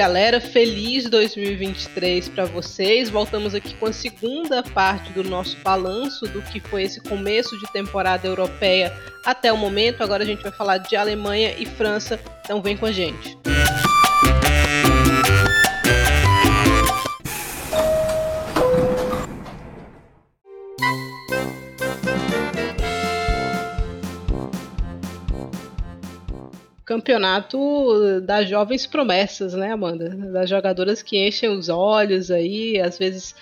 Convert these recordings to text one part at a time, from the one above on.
galera, feliz 2023 para vocês. Voltamos aqui com a segunda parte do nosso balanço do que foi esse começo de temporada europeia até o momento. Agora a gente vai falar de Alemanha e França, então vem com a gente. Campeonato das jovens promessas, né, Amanda? Das jogadoras que enchem os olhos aí, às vezes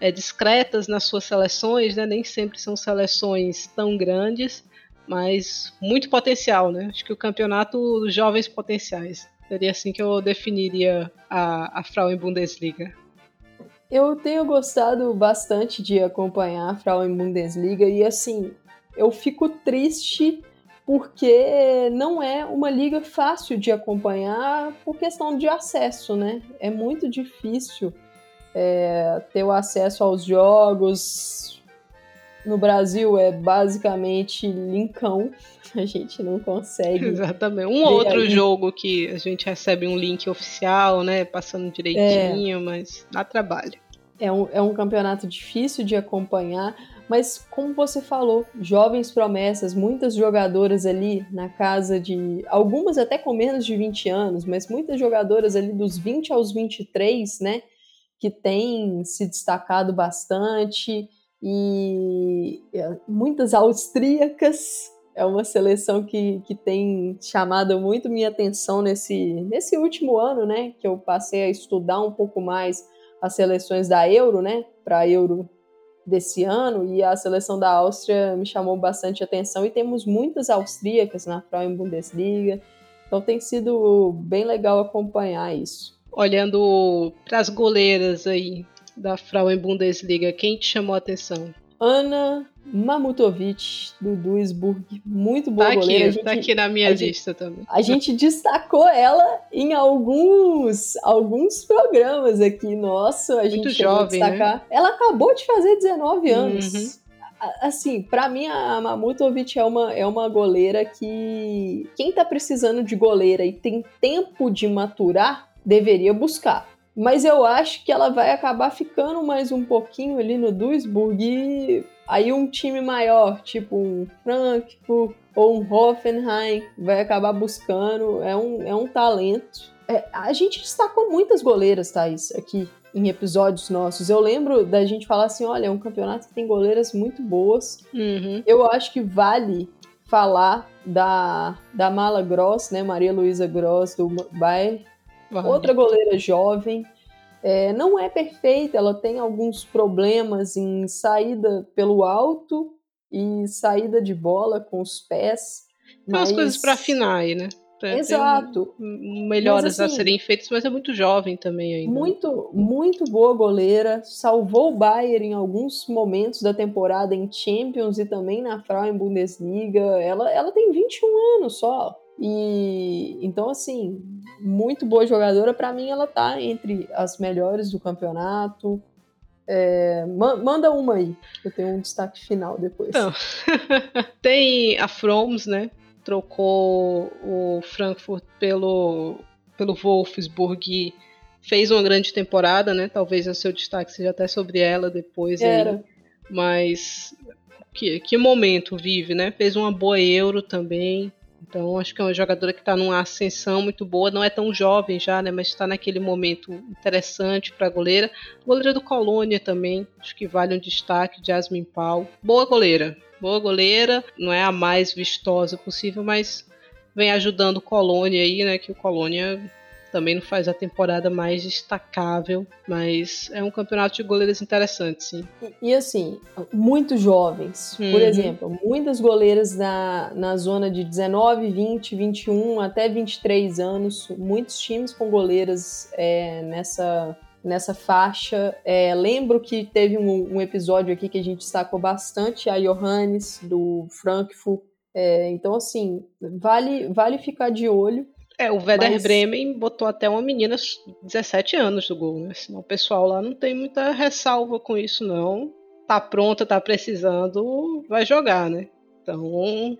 é, discretas nas suas seleções, né? Nem sempre são seleções tão grandes, mas muito potencial, né? Acho que o campeonato dos jovens potenciais. Seria assim que eu definiria a, a Frauen Bundesliga. Eu tenho gostado bastante de acompanhar a Frauen Bundesliga e assim, eu fico triste porque não é uma liga fácil de acompanhar por questão de acesso, né? É muito difícil é, ter o acesso aos jogos. No Brasil é basicamente linkão, a gente não consegue. Exatamente. Um outro aí. jogo que a gente recebe um link oficial, né? Passando direitinho, é. mas dá trabalho. É um, é um campeonato difícil de acompanhar mas, como você falou, jovens promessas, muitas jogadoras ali na casa de. Algumas até com menos de 20 anos, mas muitas jogadoras ali dos 20 aos 23, né? Que têm se destacado bastante. E é, muitas austríacas. É uma seleção que, que tem chamado muito minha atenção nesse, nesse último ano, né? Que eu passei a estudar um pouco mais as seleções da Euro, né? Para a Euro desse ano e a seleção da Áustria me chamou bastante atenção e temos muitas austríacas na Frauen Bundesliga, então tem sido bem legal acompanhar isso. Olhando para as goleiras aí da Frauen Bundesliga, quem te chamou a atenção? Ana Mamutovic, do Duisburg, muito boa tá aqui, goleira. Gente, tá aqui na minha lista gente, também. A gente destacou ela em alguns alguns programas aqui. Nossa, a muito gente jovem, destacar. Né? Ela acabou de fazer 19 anos. Uhum. Assim, para mim a Mamutovic é uma, é uma goleira que quem tá precisando de goleira e tem tempo de maturar deveria buscar. Mas eu acho que ela vai acabar ficando mais um pouquinho ali no Duisburg e aí um time maior, tipo um Frankfurt ou um Hoffenheim, vai acabar buscando. É um, é um talento. É, a gente destacou muitas goleiras, Thaís, aqui em episódios nossos. Eu lembro da gente falar assim: olha, é um campeonato que tem goleiras muito boas. Uhum. Eu acho que vale falar da, da Mala Gross, né? Maria Luísa Gross, do Bayern Vale. Outra goleira jovem. É, não é perfeita, ela tem alguns problemas em saída pelo alto e saída de bola com os pés. Tem mas... umas coisas para afinar aí, né? Pra Exato. melhoras mas, assim, a serem feitas, mas é muito jovem também ainda. Né? Muito, muito boa goleira. Salvou o Bayern em alguns momentos da temporada em Champions e também na Frauen Bundesliga. Ela, ela tem 21 anos só. E então, assim, muito boa jogadora. Para mim, ela tá entre as melhores do campeonato. É, manda uma aí, eu tenho um destaque final depois. Então, tem a Froms, né? Trocou o Frankfurt pelo, pelo Wolfsburg fez uma grande temporada, né? Talvez o seu destaque seja até sobre ela depois. Era. Aí. Mas que, que momento vive, né? Fez uma boa Euro também. Então, acho que é uma jogadora que está numa ascensão muito boa, não é tão jovem já, né? Mas está naquele momento interessante para a goleira. Goleira do Colônia também, acho que vale um destaque, Jasmine Paul. Boa goleira, boa goleira, não é a mais vistosa possível, mas vem ajudando o Colônia aí, né? Que o Colônia também não faz a temporada mais destacável, mas é um campeonato de goleiras interessante, sim. E, e assim, muito jovens. Uhum. Por exemplo, muitas goleiras na, na zona de 19, 20, 21 até 23 anos, muitos times com goleiras é, nessa nessa faixa. É, lembro que teve um, um, episódio aqui que a gente destacou bastante a Johannes do Frankfurt. É, então, assim, vale, vale ficar de olho. É, o Werder Mas... Bremen botou até uma menina 17 anos do gol, né? Senão o pessoal lá não tem muita ressalva com isso, não. Tá pronta, tá precisando, vai jogar, né? Então,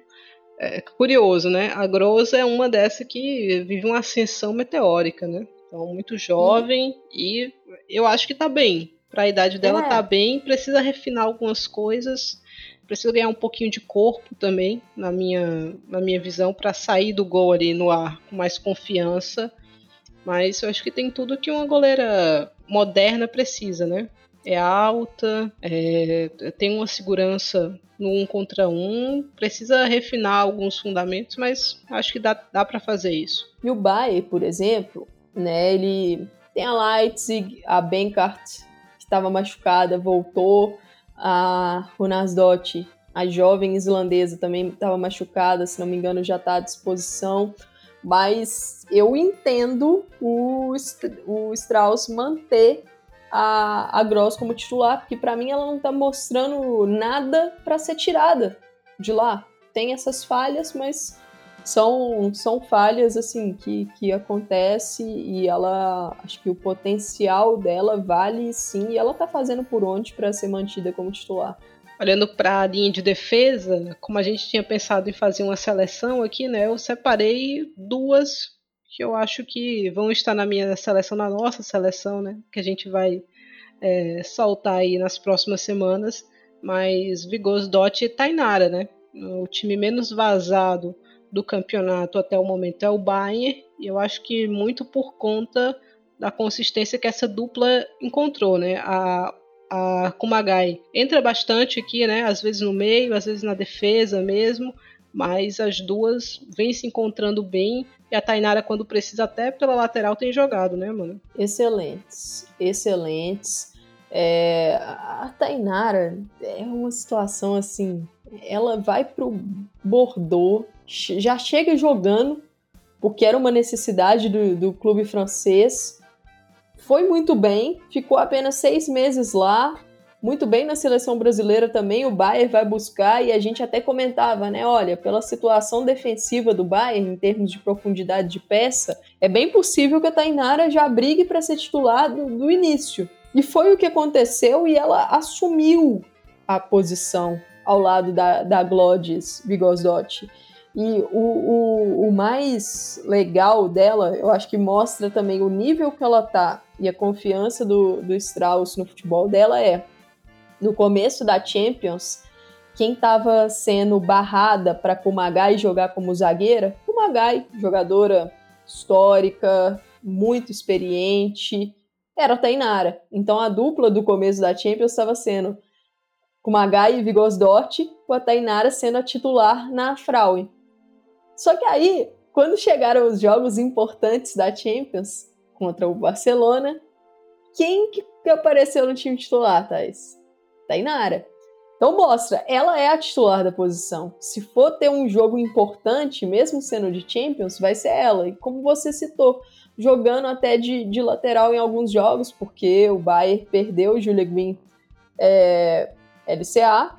é curioso, né? A Groza é uma dessa que vive uma ascensão meteórica, né? Então, muito jovem uhum. e eu acho que tá bem. Para a idade dela é. tá bem, precisa refinar algumas coisas, precisa ganhar um pouquinho de corpo também, na minha, na minha visão, para sair do gol ali no ar com mais confiança. Mas eu acho que tem tudo que uma goleira moderna precisa, né? É alta, é, tem uma segurança no um contra um, precisa refinar alguns fundamentos, mas acho que dá, dá para fazer isso. E o Bayer, por exemplo, né, ele tem a Leipzig, a Benkart, que estava machucada, voltou, a Runasdot, a jovem islandesa, também estava machucada, se não me engano, já está à disposição. Mas eu entendo o, o Strauss manter a, a Gross como titular, porque para mim ela não está mostrando nada para ser tirada de lá. Tem essas falhas, mas são, são falhas assim que, que acontece e ela acho que o potencial dela vale sim e ela tá fazendo por onde para ser mantida como titular. Olhando para a linha de defesa, como a gente tinha pensado em fazer uma seleção aqui, né? Eu separei duas que eu acho que vão estar na minha seleção, na nossa seleção, né? Que a gente vai é, soltar aí nas próximas semanas. Mas Vigos Dot e Tainara, né? O time menos vazado do campeonato até o momento é o Bayern, e eu acho que muito por conta da consistência que essa dupla encontrou, né? A, a Kumagai entra bastante aqui, né? Às vezes no meio, às vezes na defesa mesmo, mas as duas vêm se encontrando bem e a Tainara, quando precisa, até pela lateral, tem jogado, né, mano? Excelentes, excelentes. É, a Tainara é uma situação assim. Ela vai pro Bordeaux, já chega jogando, porque era uma necessidade do, do clube francês. Foi muito bem, ficou apenas seis meses lá, muito bem na seleção brasileira também. O Bayern vai buscar e a gente até comentava, né? Olha, pela situação defensiva do Bayern, em termos de profundidade de peça, é bem possível que a Tainara já brigue para ser titular do, do início. E foi o que aconteceu e ela assumiu a posição ao lado da, da Glódis Vigosdotti. E o, o, o, mais legal dela, eu acho que mostra também o nível que ela tá e a confiança do, do Strauss no futebol dela é no começo da Champions, quem estava sendo barrada para Kumagai jogar como zagueira, Kumagai, jogadora histórica, muito experiente, era a Tainara. Então a dupla do começo da Champions estava sendo Kumagai e Vigosdort, com a Tainara sendo a titular na Frauen. Só que aí, quando chegaram os jogos importantes da Champions contra o Barcelona, quem que apareceu no time titular, Thais? Tainara. Então mostra, ela é a titular da posição. Se for ter um jogo importante, mesmo sendo de Champions, vai ser ela. E como você citou, jogando até de, de lateral em alguns jogos, porque o Bayern perdeu o Julia Green é, LCA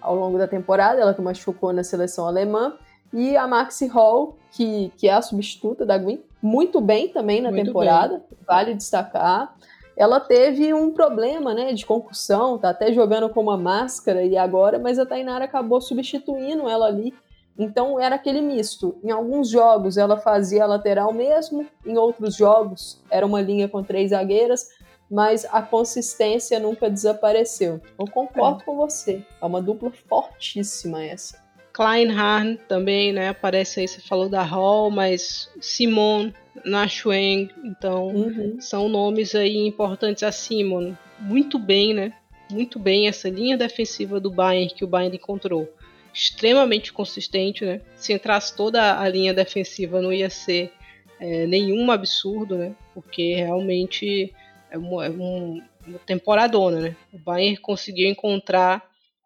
ao longo da temporada, ela que machucou na seleção alemã. E a Maxi Hall, que, que é a substituta da Gwen, muito bem também na muito temporada, bem. vale destacar. Ela teve um problema, né, de concussão, tá até jogando com uma máscara e agora, mas a Tainara acabou substituindo ela ali. Então era aquele misto. Em alguns jogos ela fazia lateral mesmo, em outros jogos era uma linha com três zagueiras, mas a consistência nunca desapareceu. Eu concordo é. com você. É uma dupla fortíssima essa. Kleinhardt também, né? Aparece aí, você falou da Hall, mas Simon, Nashweng, então uhum. são nomes aí importantes. A Simon, muito bem, né? Muito bem essa linha defensiva do Bayern que o Bayern encontrou. Extremamente consistente, né? Se entrasse toda a linha defensiva não ia ser é, nenhum absurdo, né? Porque realmente é, uma, é um, uma temporadona, né? O Bayern conseguiu encontrar,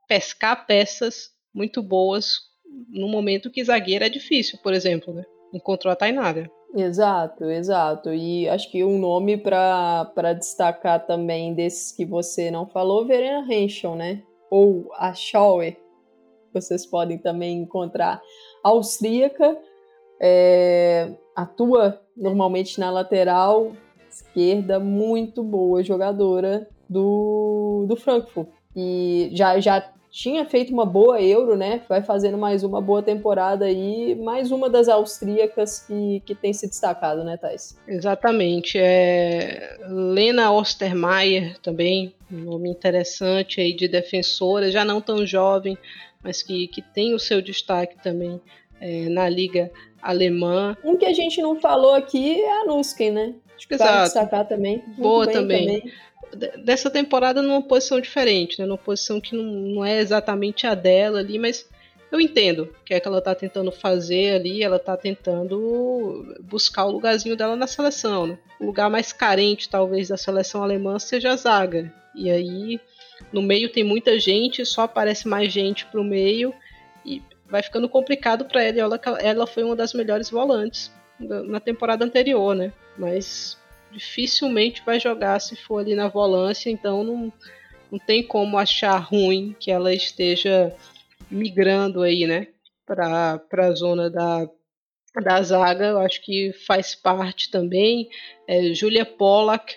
pescar peças muito boas no momento que zagueiro é difícil, por exemplo, né? Encontrou a Tainara. Exato, exato. E acho que um nome para destacar também desses que você não falou, Verena Henschel, né? Ou a Schauer, vocês podem também encontrar. Austríaca, é, atua normalmente na lateral esquerda, muito boa jogadora do, do Frankfurt. E já, já tinha feito uma boa Euro, né? Vai fazendo mais uma boa temporada aí, mais uma das austríacas que, que tem se destacado, né, Thais? Exatamente. É... Lena Ostermeier também, um nome interessante aí de defensora, já não tão jovem, mas que, que tem o seu destaque também é, na liga alemã. Um que a gente não falou aqui é a Nusken, né? Acho que Exato. destacar também. Boa também. também dessa temporada numa posição diferente, né? Numa posição que não, não é exatamente a dela ali, mas eu entendo o que é que ela tá tentando fazer ali, ela tá tentando buscar o lugarzinho dela na seleção, né? O lugar mais carente, talvez, da seleção alemã seja a zaga. E aí, no meio tem muita gente, só aparece mais gente pro meio e vai ficando complicado para ela. Ela, ela foi uma das melhores volantes na temporada anterior, né? Mas dificilmente vai jogar se for ali na volância, então não, não tem como achar ruim que ela esteja migrando aí, né, para a zona da, da zaga. Eu acho que faz parte também. É, Julia Pollack,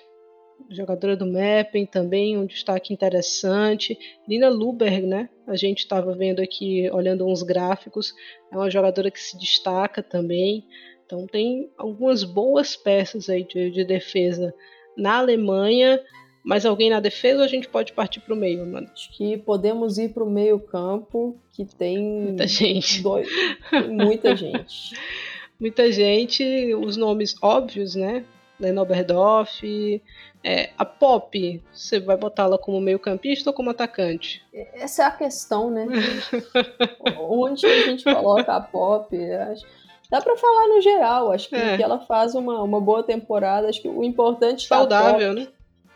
jogadora do Meppen também, um destaque interessante. Lina Luberg, né? A gente estava vendo aqui, olhando uns gráficos, é uma jogadora que se destaca também. Então tem algumas boas peças aí de, de defesa na Alemanha. Mais alguém na defesa ou a gente pode partir para o meio, mano? Acho que podemos ir para o meio campo, que tem muita gente. Dois, muita gente. muita gente, os nomes óbvios, né? Lena Oberdorf, é, a Pop, você vai botá-la como meio campista ou como atacante? Essa é a questão, né? Onde a gente coloca a Pop? Acho Dá para falar no geral, acho que, é. que, ela faz uma, uma boa temporada. Acho que o importante saudável, né?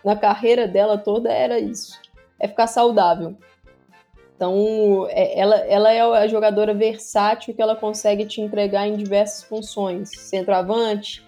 Na carreira dela toda era isso, é ficar saudável. Então, é, ela, ela é a jogadora versátil que ela consegue te entregar em diversas funções. Centroavante,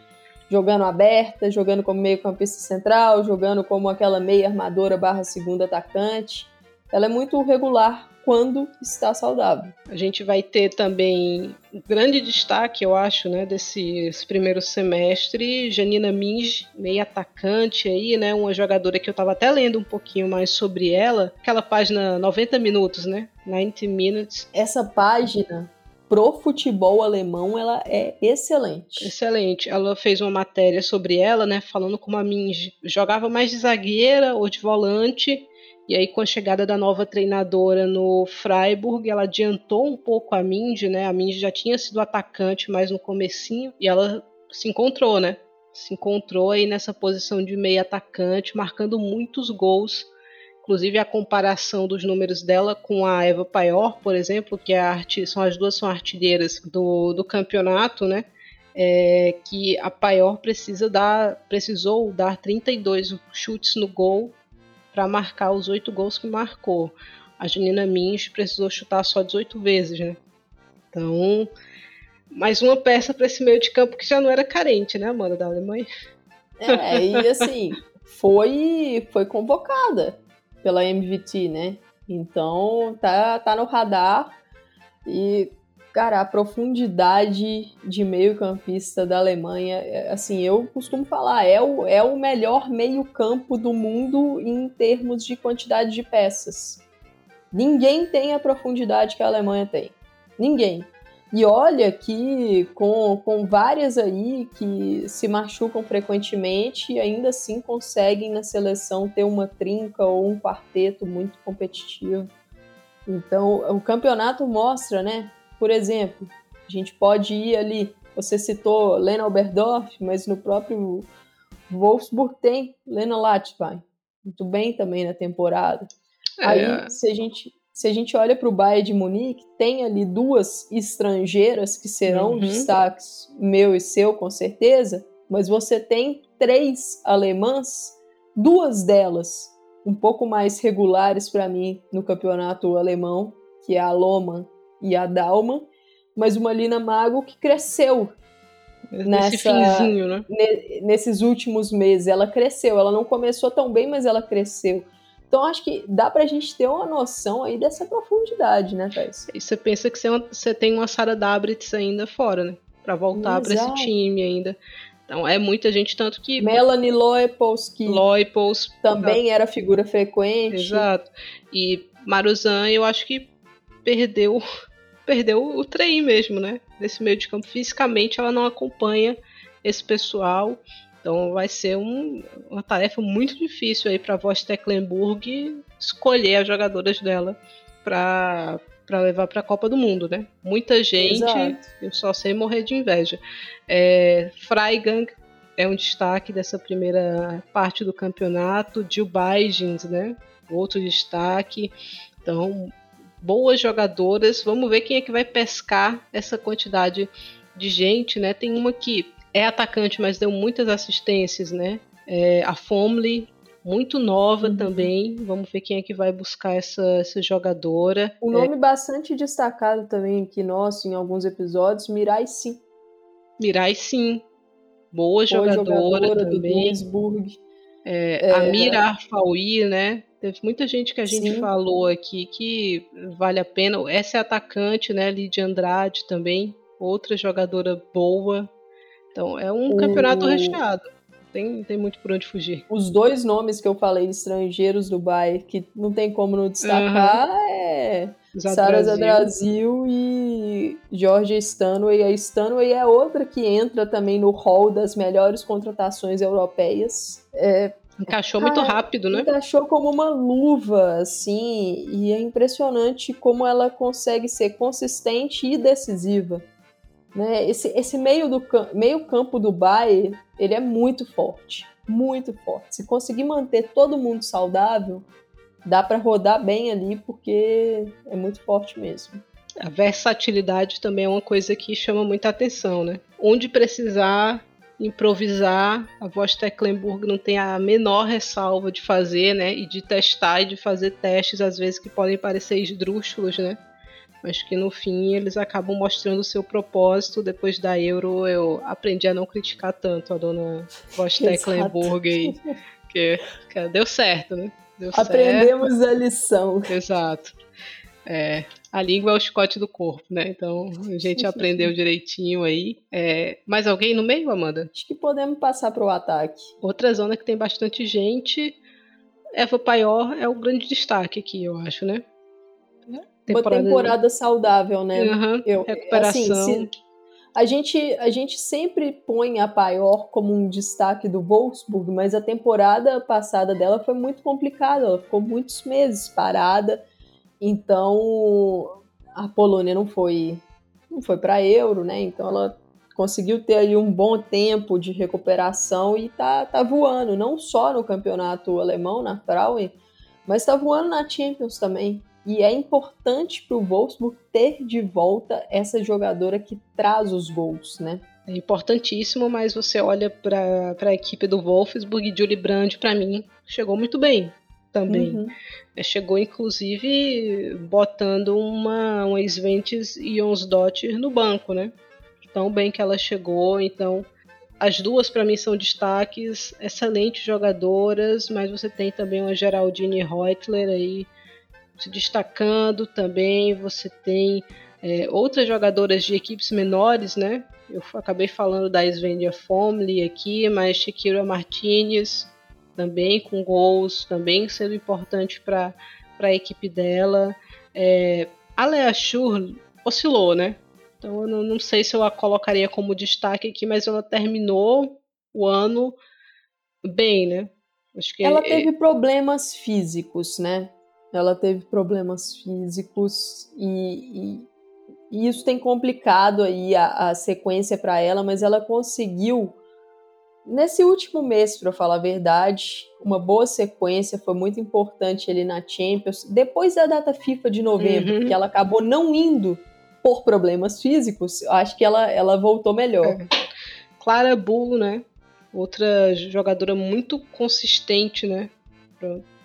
jogando aberta, jogando como meio campista central, jogando como aquela meia armadora barra segunda atacante. Ela é muito regular quando está saudável. A gente vai ter também um grande destaque, eu acho, né, desse primeiro semestre, Janina Minge, meia atacante aí, né, uma jogadora que eu estava até lendo um pouquinho mais sobre ela, aquela página 90 minutos, né, 90 minutes. Essa página pro futebol alemão ela é excelente. Excelente. Ela fez uma matéria sobre ela, né, falando como a Minge jogava mais de zagueira ou de volante e aí, com a chegada da nova treinadora no Freiburg, ela adiantou um pouco a Mindy, né? A Mindy já tinha sido atacante mais no comecinho e ela se encontrou, né? Se encontrou aí nessa posição de meio atacante, marcando muitos gols. Inclusive a comparação dos números dela com a Eva Paior, por exemplo, que é são as duas são artilheiras do, do campeonato, né? É, que a Paior precisa dar, precisou dar 32 chutes no gol para marcar os oito gols que marcou. A Janina Minch precisou chutar só 18 vezes, né? Então, mais uma peça para esse meio de campo que já não era carente, né, Amanda, da Alemanha? É, e assim, foi, foi convocada pela MVT, né? Então, tá, tá no radar. E Cara, a profundidade de meio-campista da Alemanha, é, assim, eu costumo falar, é o, é o melhor meio-campo do mundo em termos de quantidade de peças. Ninguém tem a profundidade que a Alemanha tem. Ninguém. E olha que com, com várias aí que se machucam frequentemente e ainda assim conseguem na seleção ter uma trinca ou um quarteto muito competitivo. Então, o campeonato mostra, né, por exemplo, a gente pode ir ali, você citou Lena Oberdorf, mas no próprio Wolfsburg tem Lena Latwein, muito bem também na temporada. É. Aí, se a gente se a gente olha para o Bayern de Munique, tem ali duas estrangeiras que serão uhum. destaques, meu e seu, com certeza, mas você tem três alemãs, duas delas um pouco mais regulares para mim no campeonato alemão, que é a Lohmann e a Dalma, mas uma Lina Mago que cresceu Nesse nessa, finzinho, né? nesses últimos meses. Ela cresceu, ela não começou tão bem, mas ela cresceu. Então acho que dá pra gente ter uma noção aí dessa profundidade, né, Thais? E você pensa que você tem uma Sara Dabritz ainda fora, né? Pra voltar para esse time ainda. Então é muita gente, tanto que. Melanie Loepos, que Loepos, também era figura frequente. Exato. E Maruzan, eu acho que perdeu perdeu o trem mesmo, né? Nesse meio de campo. Fisicamente ela não acompanha esse pessoal. Então vai ser um, uma tarefa muito difícil aí para a Voz Tecklenburg escolher as jogadoras dela para para levar para a Copa do Mundo, né? Muita gente, Exato. eu só sei morrer de inveja. É, Freigang é um destaque dessa primeira parte do campeonato. Jill Baijins, né? Outro destaque. Então, boas jogadoras. Vamos ver quem é que vai pescar essa quantidade de gente, né? Tem uma que é atacante, mas deu muitas assistências, né? É, a Fomley, muito nova uhum. também. Vamos ver quem é que vai buscar essa, essa jogadora. Um nome é... bastante destacado também aqui nosso em alguns episódios, Mirai Sim. Mirai Sim. Boa, Boa jogadora, jogadora também. Do é, é, a Mira Arfaui, né? Teve muita gente que a gente sim. falou aqui que vale a pena. Essa é atacante, né? Lidia Andrade também, outra jogadora boa. Então é um o... campeonato recheado. Tem, tem muito por onde fugir. Os dois nomes que eu falei estrangeiros do Bayern, que não tem como não destacar, uhum. é Sara Zadrazil e Georgia Stanway. A Stanway é outra que entra também no hall das melhores contratações europeias. É, Encaixou muito rápido, né? Encaixou como uma luva, assim, e é impressionante como ela consegue ser consistente e decisiva. Né? Esse, esse meio, do, meio campo do Bayern, ele é muito forte, muito forte. Se conseguir manter todo mundo saudável, dá para rodar bem ali, porque é muito forte mesmo. A versatilidade também é uma coisa que chama muita atenção, né? Onde precisar improvisar, a voz Tecklenburg não tem a menor ressalva de fazer, né? E de testar e de fazer testes, às vezes, que podem parecer esdrúxulos, né? Mas que no fim eles acabam mostrando o seu propósito. Depois da Euro, eu aprendi a não criticar tanto a dona voz Tecklenburg aí. Que, que deu certo, né? Deu Aprendemos certo. a lição. Exato. É, a língua é o chicote do corpo, né? Então a gente aprendeu direitinho aí. É, mais alguém no meio, Amanda? Acho que podemos passar para o ataque. Outra zona que tem bastante gente. Eva Paior é o grande destaque aqui, eu acho, né? Temporada... Uma temporada saudável, né? Uhum, eu, recuperação. Assim, se, a gente, a gente sempre põe a Paior como um destaque do Wolfsburg, mas a temporada passada dela foi muito complicada. Ela ficou muitos meses parada então a Polônia não foi não foi para Euro, né? Então ela conseguiu ter ali um bom tempo de recuperação e tá, tá voando, não só no campeonato alemão, na Frauen, mas tá voando na Champions também. E é importante para o Wolfsburg ter de volta essa jogadora que traz os gols, né? É importantíssimo, mas você olha para a equipe do Wolfsburg e Julie Brand, para mim, chegou muito bem também. Uhum. É, chegou, inclusive, botando uma, uma Sventes Jonsdottir no banco, né? Tão bem que ela chegou, então as duas para mim são destaques, excelentes jogadoras, mas você tem também uma Geraldine Reutler aí se destacando também, você tem é, outras jogadoras de equipes menores, né? Eu acabei falando da Svendia Fomley aqui, mas Shakira Martinez, também com gols, também sendo importante para a equipe dela. É, a Lea Schur oscilou, né? Então eu não, não, sei se eu a colocaria como destaque aqui, mas ela terminou o ano bem, né? Acho que ela é, teve problemas físicos, né? Ela teve problemas físicos e, e, e isso tem complicado aí a, a sequência para ela, mas ela conseguiu Nesse último mês, para falar a verdade, uma boa sequência foi muito importante ali na Champions. Depois da data FIFA de novembro, uhum. que ela acabou não indo por problemas físicos, acho que ela, ela voltou melhor. É. Clara Bull, né? Outra jogadora muito consistente, né?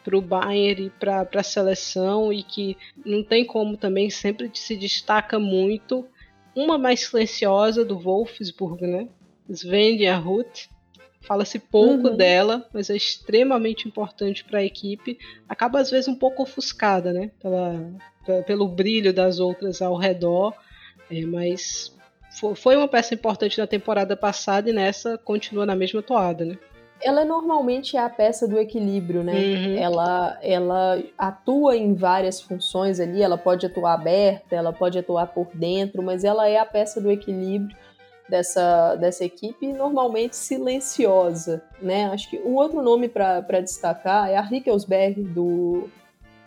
Para o Bayern e para a seleção e que não tem como também sempre se destaca muito. Uma mais silenciosa do Wolfsburg, né? Svenja Ruth, Fala-se pouco uhum. dela, mas é extremamente importante para a equipe. Acaba às vezes um pouco ofuscada, né? Pela, pelo brilho das outras ao redor. É, mas foi uma peça importante na temporada passada e nessa continua na mesma toada, né? ela é normalmente é a peça do equilíbrio, né? Uhum. Ela, ela atua em várias funções ali, ela pode atuar aberta, ela pode atuar por dentro, mas ela é a peça do equilíbrio dessa, dessa equipe, normalmente silenciosa, né? Acho que um outro nome para destacar é a Rickelsberg, do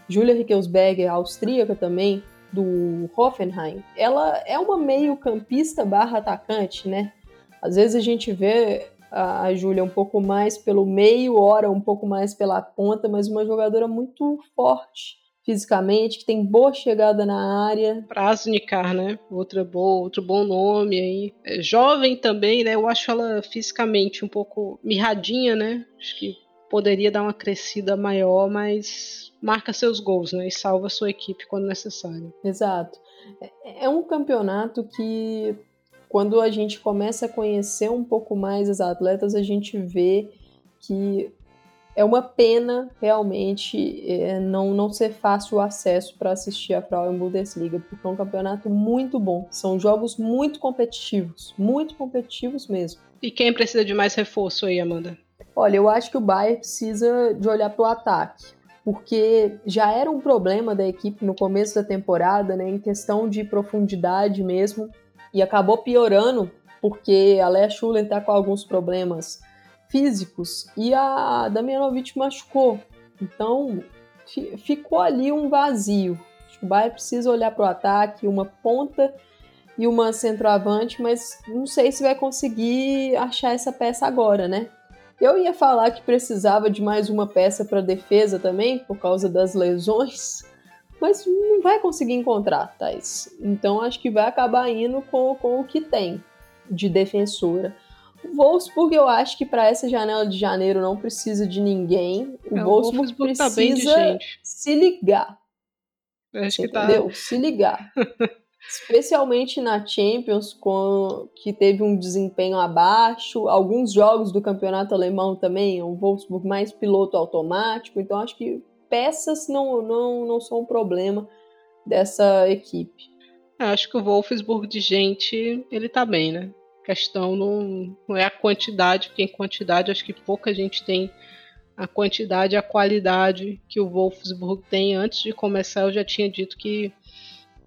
Julia Rickelsberger, austríaca também, do Hoffenheim. Ela é uma meio-campista barra atacante, né? Às vezes a gente vê a Júlia um pouco mais pelo meio, ora um pouco mais pela ponta, mas uma jogadora muito forte fisicamente, que tem boa chegada na área. Prasnikar, né? Outra boa, outro bom nome aí. É jovem também, né? Eu acho ela fisicamente um pouco mirradinha, né? Acho que poderia dar uma crescida maior, mas marca seus gols, né? E salva sua equipe quando necessário. Exato. É, é um campeonato que quando a gente começa a conhecer um pouco mais as atletas, a gente vê que é uma pena realmente é, não, não ser fácil o acesso para assistir a Frauen Bundesliga, porque é um campeonato muito bom. São jogos muito competitivos, muito competitivos mesmo. E quem precisa de mais reforço aí, Amanda? Olha, eu acho que o Bayern precisa de olhar para o ataque, porque já era um problema da equipe no começo da temporada, né, em questão de profundidade mesmo, e acabou piorando porque a Lea Schuller está com alguns problemas físicos e a Damianovic machucou. Então ficou ali um vazio. Acho que o Bayern precisa olhar para o ataque, uma ponta e uma centroavante, mas não sei se vai conseguir achar essa peça agora, né? Eu ia falar que precisava de mais uma peça para defesa também, por causa das lesões, mas não vai conseguir encontrar, Thais. Então acho que vai acabar indo com, com o que tem de defensora. O Wolfsburg, eu acho que para essa janela de janeiro não precisa de ninguém. O, é, Wolfsburg, Wolfsburg tá precisa se ligar. Acho que tá. entendeu? Se ligar. Especialmente na Champions, com, que teve um desempenho abaixo. Alguns jogos do campeonato alemão também, o Wolfsburg mais piloto automático. Então acho que peças não, não, não são um problema dessa equipe. Acho que o Wolfsburg de gente, ele tá bem, né? Questão não, não é a quantidade, porque em quantidade acho que pouca gente tem a quantidade e a qualidade que o Wolfsburg tem. Antes de começar, eu já tinha dito que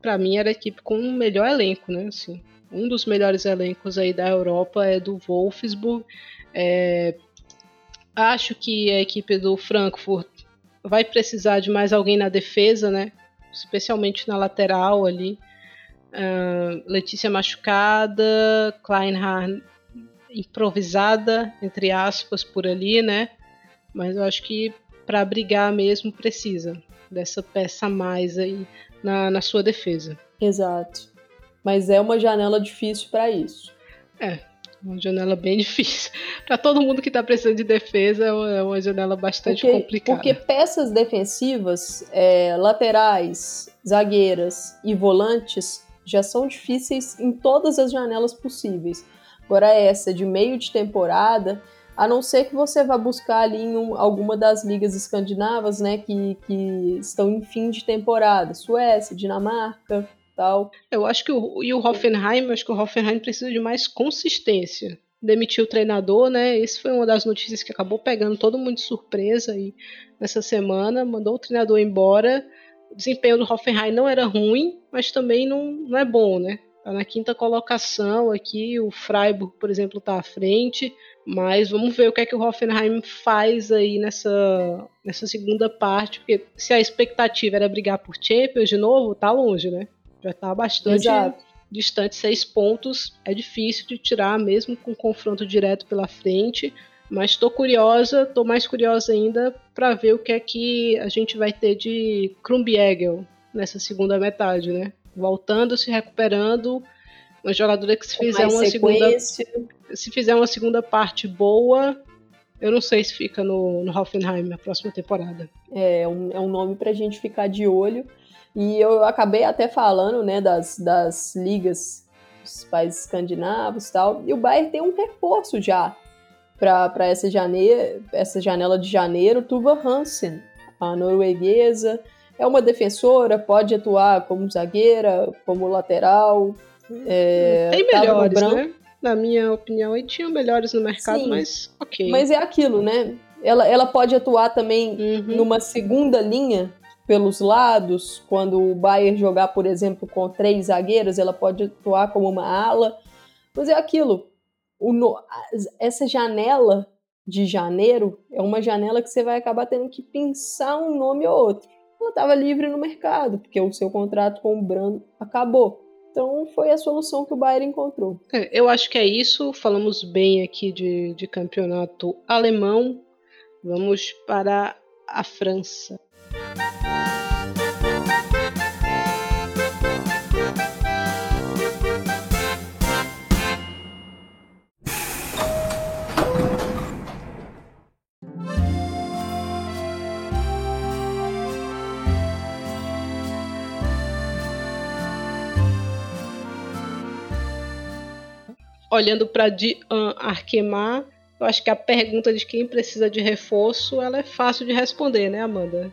para mim era a equipe com o melhor elenco, né? Assim, um dos melhores elencos aí da Europa é do Wolfsburg. É, acho que a equipe do Frankfurt vai precisar de mais alguém na defesa, né? Especialmente na lateral ali. Uh, Letícia machucada, Kleinhardt improvisada, entre aspas, por ali, né? Mas eu acho que para brigar mesmo precisa dessa peça a mais aí na, na sua defesa. Exato. Mas é uma janela difícil para isso. É, uma janela bem difícil. Para todo mundo que está precisando de defesa, é uma é janela bastante porque, complicada. Porque peças defensivas, é, laterais, zagueiras e volantes já são difíceis em todas as janelas possíveis. Agora, essa de meio de temporada, a não ser que você vá buscar ali em um, alguma das ligas escandinavas, né, que, que estão em fim de temporada, Suécia, Dinamarca, tal. Eu acho que o, e o Hoffenheim, acho que o Hoffenheim precisa de mais consistência. Demitiu o treinador, né? Esse foi uma das notícias que acabou pegando todo mundo de surpresa aí nessa semana. Mandou o treinador embora. O desempenho do Hoffenheim não era ruim, mas também não, não é bom, né? Tá na quinta colocação aqui, o Freiburg, por exemplo, está à frente, mas vamos ver o que é que o Hoffenheim faz aí nessa, nessa segunda parte, porque se a expectativa era brigar por Champions de novo, tá longe, né? Já está bastante Exato. distante, seis pontos. É difícil de tirar, mesmo com confronto direto pela frente. Mas estou curiosa, estou mais curiosa ainda para ver o que é que a gente vai ter de Krumbiegel nessa segunda metade, né? Voltando, se recuperando, uma jogadora que se fizer uma segunda, se fizer uma segunda parte boa, eu não sei se fica no, no Hoffenheim na próxima temporada. É, um, é um nome para a gente ficar de olho. E eu acabei até falando, né, das, das ligas dos países escandinavos e tal. E o Bayern tem um reforço já para essa, essa janela de janeiro, Tuva Hansen, a norueguesa. É uma defensora, pode atuar como zagueira, como lateral. É, tem melhores, né? na minha opinião, e tinham melhores no mercado, Sim, mas ok. Mas é aquilo, né? Ela, ela pode atuar também uhum. numa segunda linha pelos lados, quando o Bayern jogar, por exemplo, com três zagueiros, ela pode atuar como uma ala. Mas é aquilo, o, essa janela de janeiro é uma janela que você vai acabar tendo que pensar um nome ou outro. Ela estava livre no mercado, porque o seu contrato com o Brando acabou. Então foi a solução que o Bayern encontrou. É, eu acho que é isso. Falamos bem aqui de, de campeonato alemão. Vamos para a França. Olhando para de uh, Arquemar, eu acho que a pergunta de quem precisa de reforço ela é fácil de responder, né, Amanda?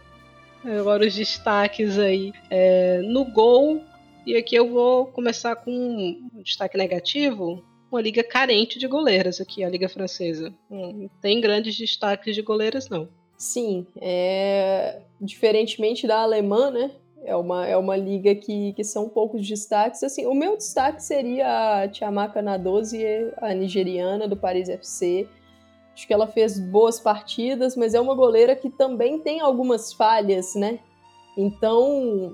Agora os destaques aí. É, no gol, e aqui eu vou começar com um destaque negativo. Uma liga carente de goleiras aqui, a Liga Francesa. Não tem grandes destaques de goleiras, não. Sim, é... diferentemente da alemã, né? É uma, é uma liga que, que são poucos destaques. Assim, o meu destaque seria a Tiamaka Nadoze, a nigeriana do Paris FC. Acho que ela fez boas partidas, mas é uma goleira que também tem algumas falhas, né? Então,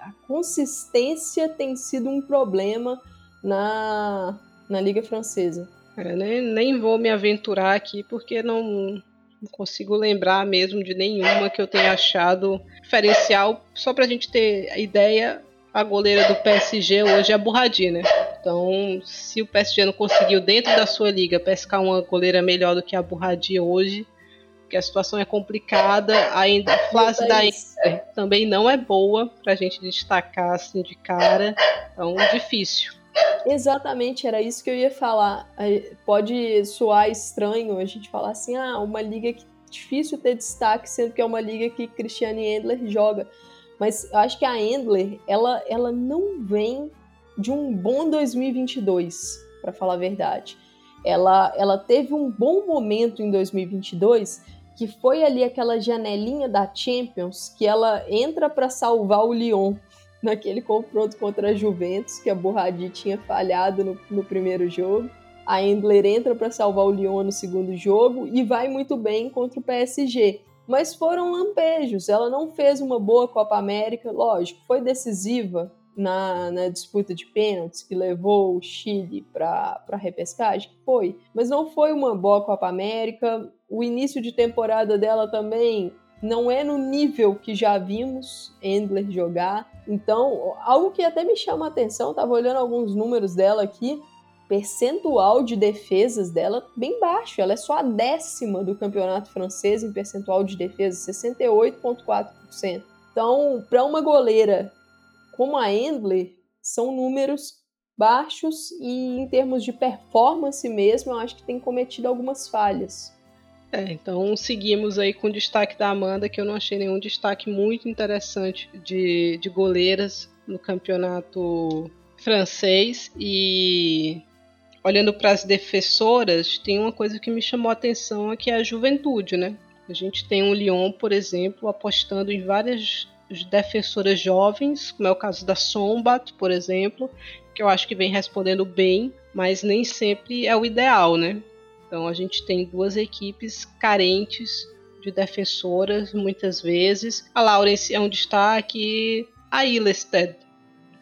a consistência tem sido um problema na, na Liga Francesa. É, nem, nem vou me aventurar aqui porque não, não consigo lembrar mesmo de nenhuma que eu tenha achado diferencial. Só pra gente ter ideia, a goleira do PSG hoje é a Burradi, né? Então, se o PSG não conseguiu dentro da sua liga pescar uma goleira melhor do que a Burradi hoje, que a situação é complicada, ainda a fase da Inter também não é boa pra gente destacar assim de cara, então difícil. Exatamente, era isso que eu ia falar. Pode soar estranho a gente falar assim, ah, uma liga que é difícil ter destaque, sendo que é uma liga que Cristiane Endler joga. Mas eu acho que a Endler, ela, ela não vem de um bom 2022, para falar a verdade. Ela, ela teve um bom momento em 2022, que foi ali aquela janelinha da Champions, que ela entra para salvar o Lyon naquele confronto contra a Juventus, que a Borradi tinha falhado no, no primeiro jogo. A Endler entra para salvar o Lyon no segundo jogo e vai muito bem contra o PSG. Mas foram lampejos, ela não fez uma boa Copa América, lógico, foi decisiva na, na disputa de pênaltis que levou o Chile para a repescagem? Foi, mas não foi uma boa Copa América. O início de temporada dela também não é no nível que já vimos Endler jogar. Então, algo que até me chama a atenção, estava olhando alguns números dela aqui, percentual de defesas dela bem baixo. Ela é só a décima do campeonato francês em percentual de defesa, 68,4%. Então, para uma goleira como a Endler, são números baixos e em termos de performance mesmo, eu acho que tem cometido algumas falhas. É, então seguimos aí com o destaque da Amanda, que eu não achei nenhum destaque muito interessante de, de goleiras no campeonato francês. E olhando para as defensoras, tem uma coisa que me chamou a atenção que é a juventude, né? A gente tem um Lyon, por exemplo, apostando em várias defensoras jovens, como é o caso da Sombat, por exemplo, que eu acho que vem respondendo bem, mas nem sempre é o ideal, né? Então a gente tem duas equipes carentes de defensoras muitas vezes. A Lawrence é um destaque, a Illested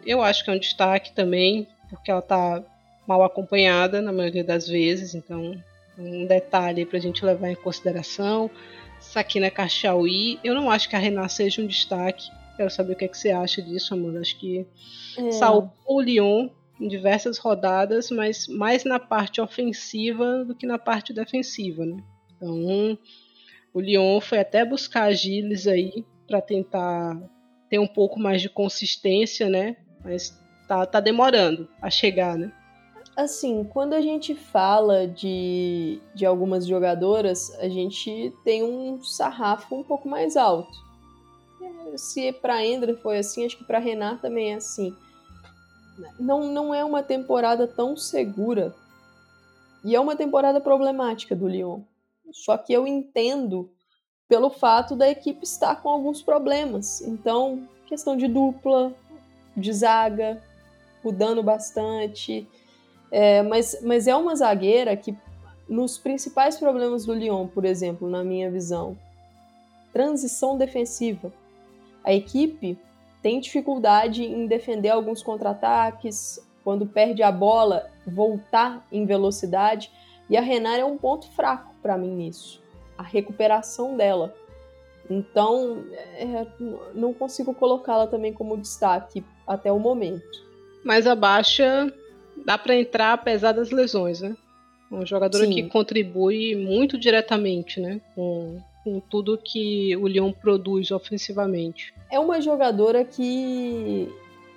eu acho que é um destaque também, porque ela está mal acompanhada na maioria das vezes, então um detalhe para a gente levar em consideração. Sakina Kachaui, eu não acho que a Renata seja um destaque. Quero saber o que, é que você acha disso, Amanda. Acho que é. salvou o Lyon em diversas rodadas, mas mais na parte ofensiva do que na parte defensiva, né? Então, o Lyon foi até buscar Gilles aí para tentar ter um pouco mais de consistência, né? Mas tá, tá demorando a chegar, né? Assim, quando a gente fala de, de algumas jogadoras, a gente tem um sarrafo um pouco mais alto. Se para Ender foi assim, acho que para Renar também é assim não, não é uma temporada tão segura E é uma temporada problemática do Lyon. Só que eu entendo pelo fato da equipe estar com alguns problemas. Então, questão de dupla, de zaga, mudando bastante. É, mas, mas é uma zagueira que, nos principais problemas do Lyon, por exemplo, na minha visão, transição defensiva. A equipe tem dificuldade em defender alguns contra-ataques, quando perde a bola, voltar em velocidade. E a Renard é um ponto fraco para mim nisso. A recuperação dela. Então, é, não consigo colocá-la também como destaque até o momento. Mas a baixa dá para entrar apesar das lesões, né? Uma jogadora Sim. que contribui muito diretamente, né? Com, com tudo que o Lyon produz ofensivamente. É uma jogadora que,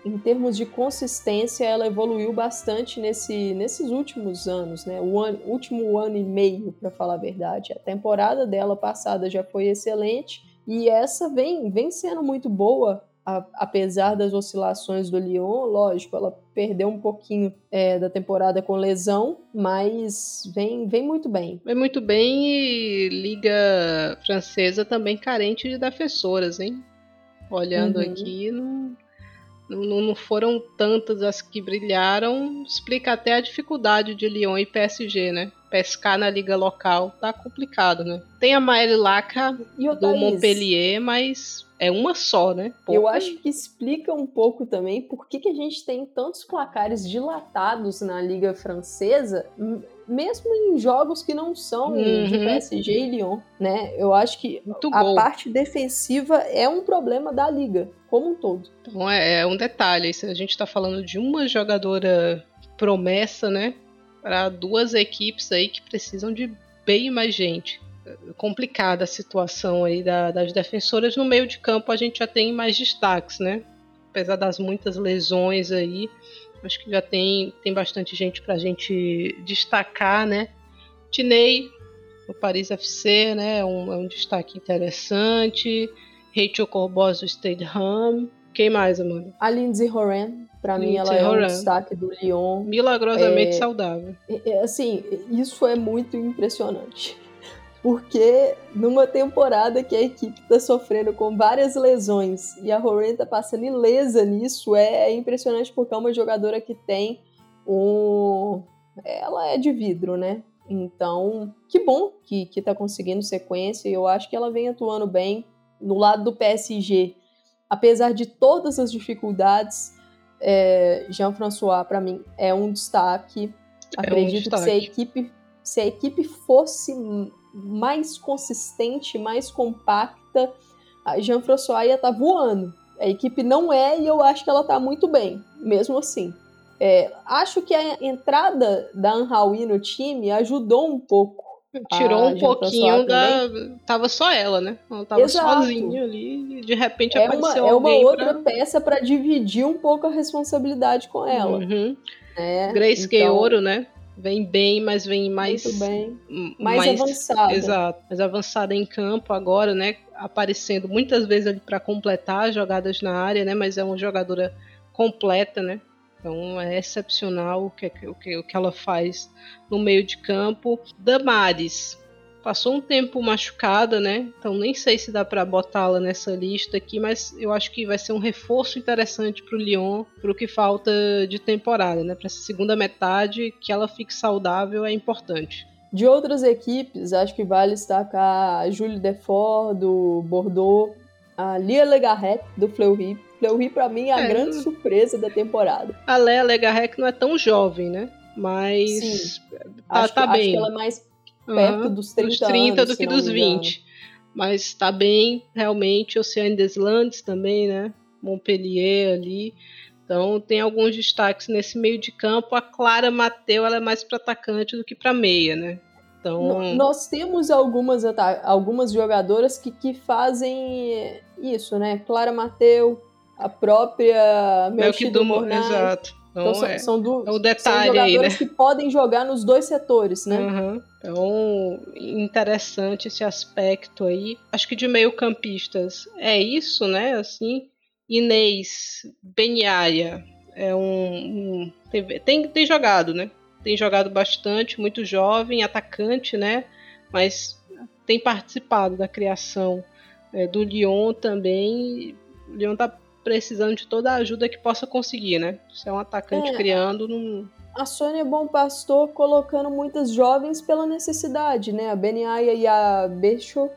em termos de consistência, ela evoluiu bastante nesse, nesses últimos anos, né? O ano, último ano e meio, para falar a verdade. A temporada dela passada já foi excelente e essa vem, vem sendo muito boa a, apesar das oscilações do Lyon, lógico, ela perdeu um pouquinho é, da temporada com lesão, mas vem, vem muito bem. Vem muito bem e liga francesa também carente de defensoras, hein? Olhando uhum. aqui, não, não, não, foram tantas as que brilharam. Explica até a dificuldade de Lyon e PSG, né? Pescar na liga local tá complicado, né? Tem a Maëlle Laca do Montpellier, mas é uma só, né? Pouco. Eu acho que explica um pouco também por que, que a gente tem tantos placares dilatados na Liga Francesa, mesmo em jogos que não são uhum. de PSG e Lyon, né? Eu acho que Muito a gol. parte defensiva é um problema da Liga, como um todo. Então é, é um detalhe, se a gente está falando de uma jogadora promessa, né? Para duas equipes aí que precisam de bem mais gente complicada a situação aí da, das defensoras. No meio de campo a gente já tem mais destaques, né? Apesar das muitas lesões aí, acho que já tem, tem bastante gente para a gente destacar, né? Tinei, o Paris FC, né? É um, é um destaque interessante. Rachel Corbos do Stade Ham. Quem mais, Amanda? A Lindsay Horan, para mim ela é um destaque do Lyon. Milagrosamente é, saudável. É, assim, isso é muito impressionante porque numa temporada que a equipe está sofrendo com várias lesões e a Horan está passando ilesa nisso, é, impressionante porque é uma jogadora que tem um. Ela é de vidro, né? Então, que bom que, que tá conseguindo sequência e eu acho que ela vem atuando bem. No lado do PSG, apesar de todas as dificuldades, é, Jean-François, para mim, é um destaque. É Acredito um destaque. que se a equipe, se a equipe fosse mais consistente, mais compacta, a Jean-François ia estar tá voando. A equipe não é e eu acho que ela está muito bem, mesmo assim. É, acho que a entrada da Anhaui no time ajudou um pouco. Tirou um pouquinho da. Tava só ela, né? Ela tava Exato. sozinha ali e de repente é apareceu uma, alguém. É uma outra pra... peça para dividir um pouco a responsabilidade com ela. Uhum. É, Grace então... Ouro, né? Vem bem, mas vem mais. Muito bem. Mais, mais avançada. Exato. Mais avançada em campo agora, né? Aparecendo muitas vezes ali para completar as jogadas na área, né? Mas é uma jogadora completa, né? Então é excepcional o que, o que, o que ela faz no meio de campo. Damares passou um tempo machucada, né? Então nem sei se dá para botá-la nessa lista aqui, mas eu acho que vai ser um reforço interessante para o Lyon, para o que falta de temporada, né? Para essa segunda metade, que ela fique saudável é importante. De outras equipes, acho que vale destacar a Julie Defort do Bordeaux, a Lia Legarrec do Fleury. Fleury para mim é a é, grande surpresa da temporada. A Lia Legarrec não é tão jovem, né? Mas Sim, tá, acho, tá que, bem. Acho que ela é mais perto uhum, dos 30, dos 30 anos, do que dos 20. Mas está bem, realmente, Oceano des Landes também, né? Montpellier ali. Então tem alguns destaques nesse meio de campo. A Clara Mateu ela é mais para atacante do que para meia, né? Então... Nós temos algumas, algumas jogadoras que, que fazem isso, né? Clara Mateu, a própria Melchido Mornay. Exato. Então, então é, são, do, é o detalhe aí, né? que podem jogar nos dois setores, né? Uhum. Então, interessante esse aspecto aí. Acho que de meio campistas é isso, né? Assim, Inês Benhaia é um, um tem, tem, tem jogado, né? tem jogado bastante, muito jovem, atacante, né? Mas tem participado da criação é, do Lyon também. O Lyon tá precisando de toda a ajuda que possa conseguir, né? Se é um atacante é, criando, não. A Sônia Bom Pastor colocando muitas jovens pela necessidade, né? A Beniaia e a Becho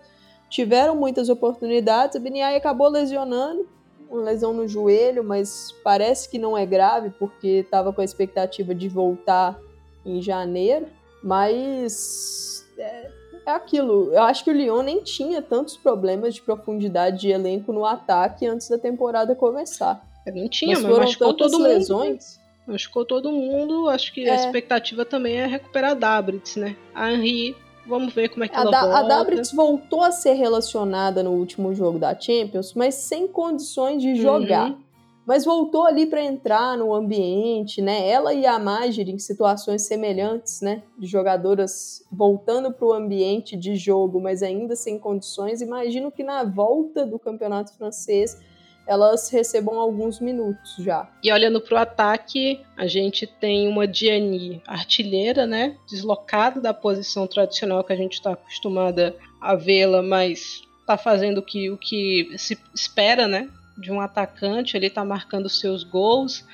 tiveram muitas oportunidades. A Beniaia acabou lesionando, uma lesão no joelho, mas parece que não é grave, porque estava com a expectativa de voltar em janeiro. Mas é, é aquilo. Eu acho que o Lyon nem tinha tantos problemas de profundidade de elenco no ataque antes da temporada começar. É, não tinha, mas, mas machucou todo mundo. lesões. Machucou todo mundo. Acho que é. a expectativa também é recuperar a Dabritz, né? A Henry, vamos ver como é que a ela da, volta. A Dabritz voltou a ser relacionada no último jogo da Champions, mas sem condições de jogar. Uhum mas voltou ali para entrar no ambiente, né? Ela e a Magir em situações semelhantes, né? De jogadoras voltando para o ambiente de jogo, mas ainda sem condições. Imagino que na volta do campeonato francês elas recebam alguns minutos já. E olhando para o ataque, a gente tem uma Diani artilheira, né? Deslocada da posição tradicional que a gente está acostumada a vê-la, mas está fazendo o que, o que se espera, né? De um atacante, ele está marcando seus gols.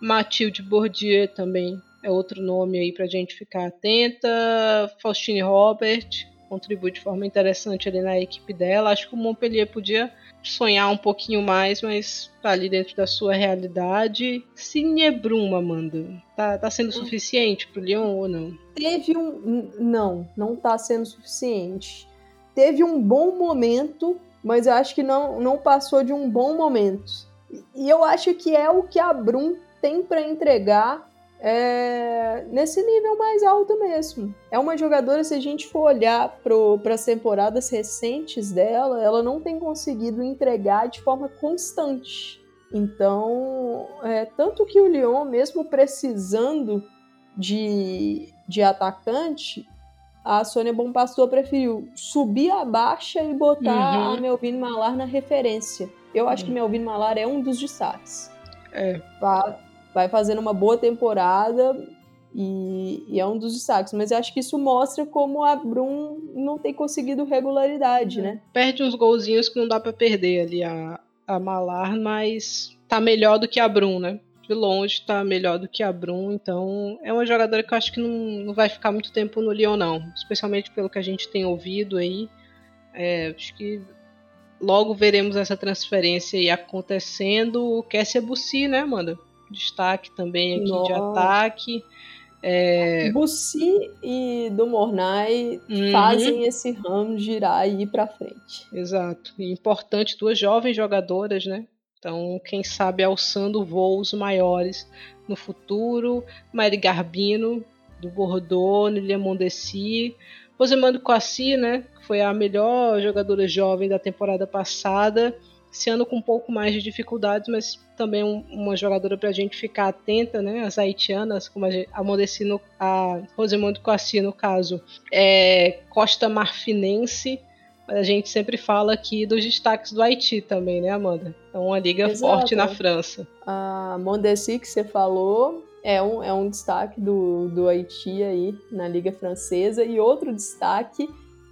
Mathilde Bourdieu também é outro nome aí para a gente ficar atenta. Faustine Robert contribui de forma interessante ali na equipe dela. Acho que o Montpellier podia sonhar um pouquinho mais, mas tá ali dentro da sua realidade. Bruma, Amanda, tá, tá sendo suficiente pro Lyon ou não? Teve um. Não, não tá sendo suficiente. Teve um bom momento mas eu acho que não, não passou de um bom momento. E eu acho que é o que a Brum tem para entregar é, nesse nível mais alto mesmo. É uma jogadora, se a gente for olhar para as temporadas recentes dela, ela não tem conseguido entregar de forma constante. Então, é, tanto que o Lyon, mesmo precisando de, de atacante, a Sônia Bompastor preferiu subir a baixa e botar uhum. a Melvin Malar na referência. Eu acho uhum. que Melvin Malar é um dos destaques. É. Vai, vai fazendo uma boa temporada e, e, é um dos destaques. Mas eu acho que isso mostra como a Brum não tem conseguido regularidade, é. né? Perde uns golzinhos que não dá para perder ali a, a Malar, mas tá melhor do que a Brum, né? De longe está melhor do que a Brum, então é uma jogadora que eu acho que não, não vai ficar muito tempo no Lyon, não. Especialmente pelo que a gente tem ouvido aí. É, acho que logo veremos essa transferência aí acontecendo. O Kessia Bussi, né, Amanda? Destaque também aqui Nossa. de ataque. É... Bussi e do Mornay uhum. fazem esse ramo girar e ir para frente. Exato. E importante, duas jovens jogadoras, né? Então, quem sabe alçando voos maiores no futuro. Mari Garbino, do Bordeaux, Lilia Mondesi. Rosemando Coassi, né, que foi a melhor jogadora jovem da temporada passada. Esse ano com um pouco mais de dificuldades, mas também um, uma jogadora para a gente ficar atenta, né? As haitianas, como a, a Mondesi, a Rosemando Coassi, no caso, é Costa Marfinense a gente sempre fala aqui dos destaques do Haiti também, né, Amanda? É uma liga Exato. forte na França. A Mondesi que você falou é um, é um destaque do, do Haiti aí na liga francesa. E outro destaque,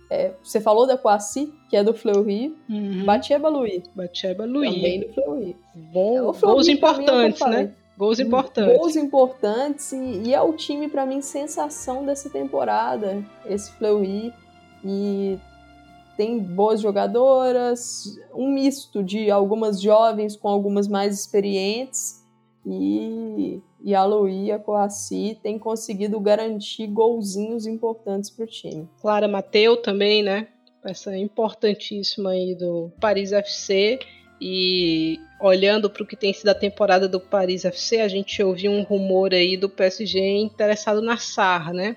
é, você falou da Coassi, que é do Fleury, uhum. Batieba Louis. Batieba Louis. Também do Fleury. Bom, é, gols importantes, né? Gols importantes. Gols importantes e, e é o time, para mim, sensação dessa temporada, esse Fleury. E tem boas jogadoras, um misto de algumas jovens com algumas mais experientes e, e a Luí e a Coaci tem conseguido garantir golzinhos importantes para o time. Clara Mateu também, né? Essa importantíssima aí do Paris FC e olhando para o que tem sido a temporada do Paris FC, a gente ouviu um rumor aí do PSG interessado na Sar, né?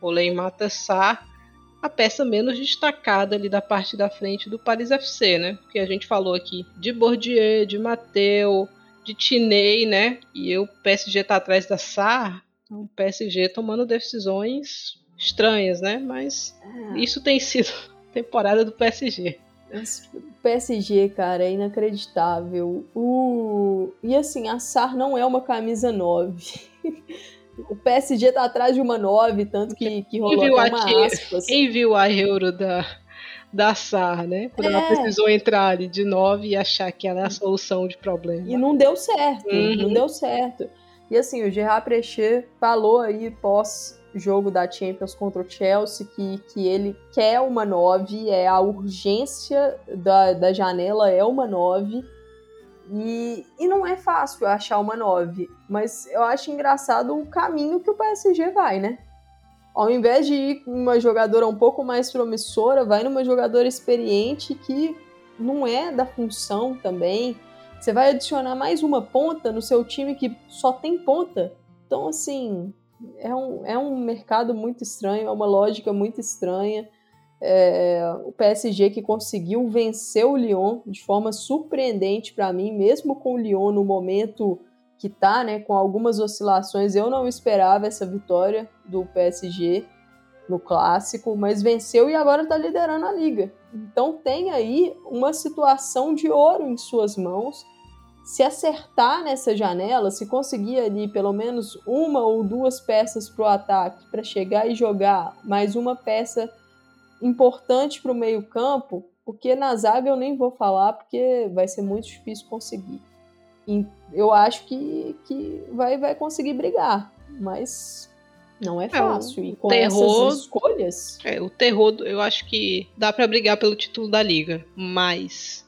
O Leimata Sar a peça menos destacada ali da parte da frente do Paris FC, né? Porque a gente falou aqui de Bourdieu, de Mateu, de Tinei, né? E o PSG tá atrás da SAR, então o PSG tomando decisões estranhas, né? Mas é. isso tem sido temporada do PSG. O PSG, cara, é inacreditável. O... E assim, a SAR não é uma camisa 9. o PSG tá atrás de uma 9, tanto que, que rolou quem viu até uma aspas. Quem viu a Euro da, da SAR, né? Quando é. ela precisou entrar ali de 9 e achar que ela é a solução de problema. E não deu certo, uhum. não deu certo. E assim, o Gerard Precher falou aí pós jogo da Champions contra o Chelsea, que, que ele quer uma 9, é a urgência da, da janela é uma 9. E, e não é fácil achar uma 9, mas eu acho engraçado o caminho que o PSG vai, né? Ao invés de ir uma jogadora um pouco mais promissora, vai numa jogadora experiente que não é da função também. Você vai adicionar mais uma ponta no seu time que só tem ponta. Então, assim, é um, é um mercado muito estranho, é uma lógica muito estranha. É, o PSG que conseguiu vencer o Lyon de forma surpreendente para mim, mesmo com o Lyon no momento que tá, né, com algumas oscilações, eu não esperava essa vitória do PSG no clássico, mas venceu e agora está liderando a liga. Então tem aí uma situação de ouro em suas mãos se acertar nessa janela, se conseguir ali pelo menos uma ou duas peças para o ataque para chegar e jogar mais uma peça importante para o meio-campo, porque na zaga eu nem vou falar porque vai ser muito difícil conseguir. E eu acho que, que vai, vai conseguir brigar, mas não é fácil. É, e com terror, essas escolhas. É, o terror, eu acho que dá para brigar pelo título da liga, mas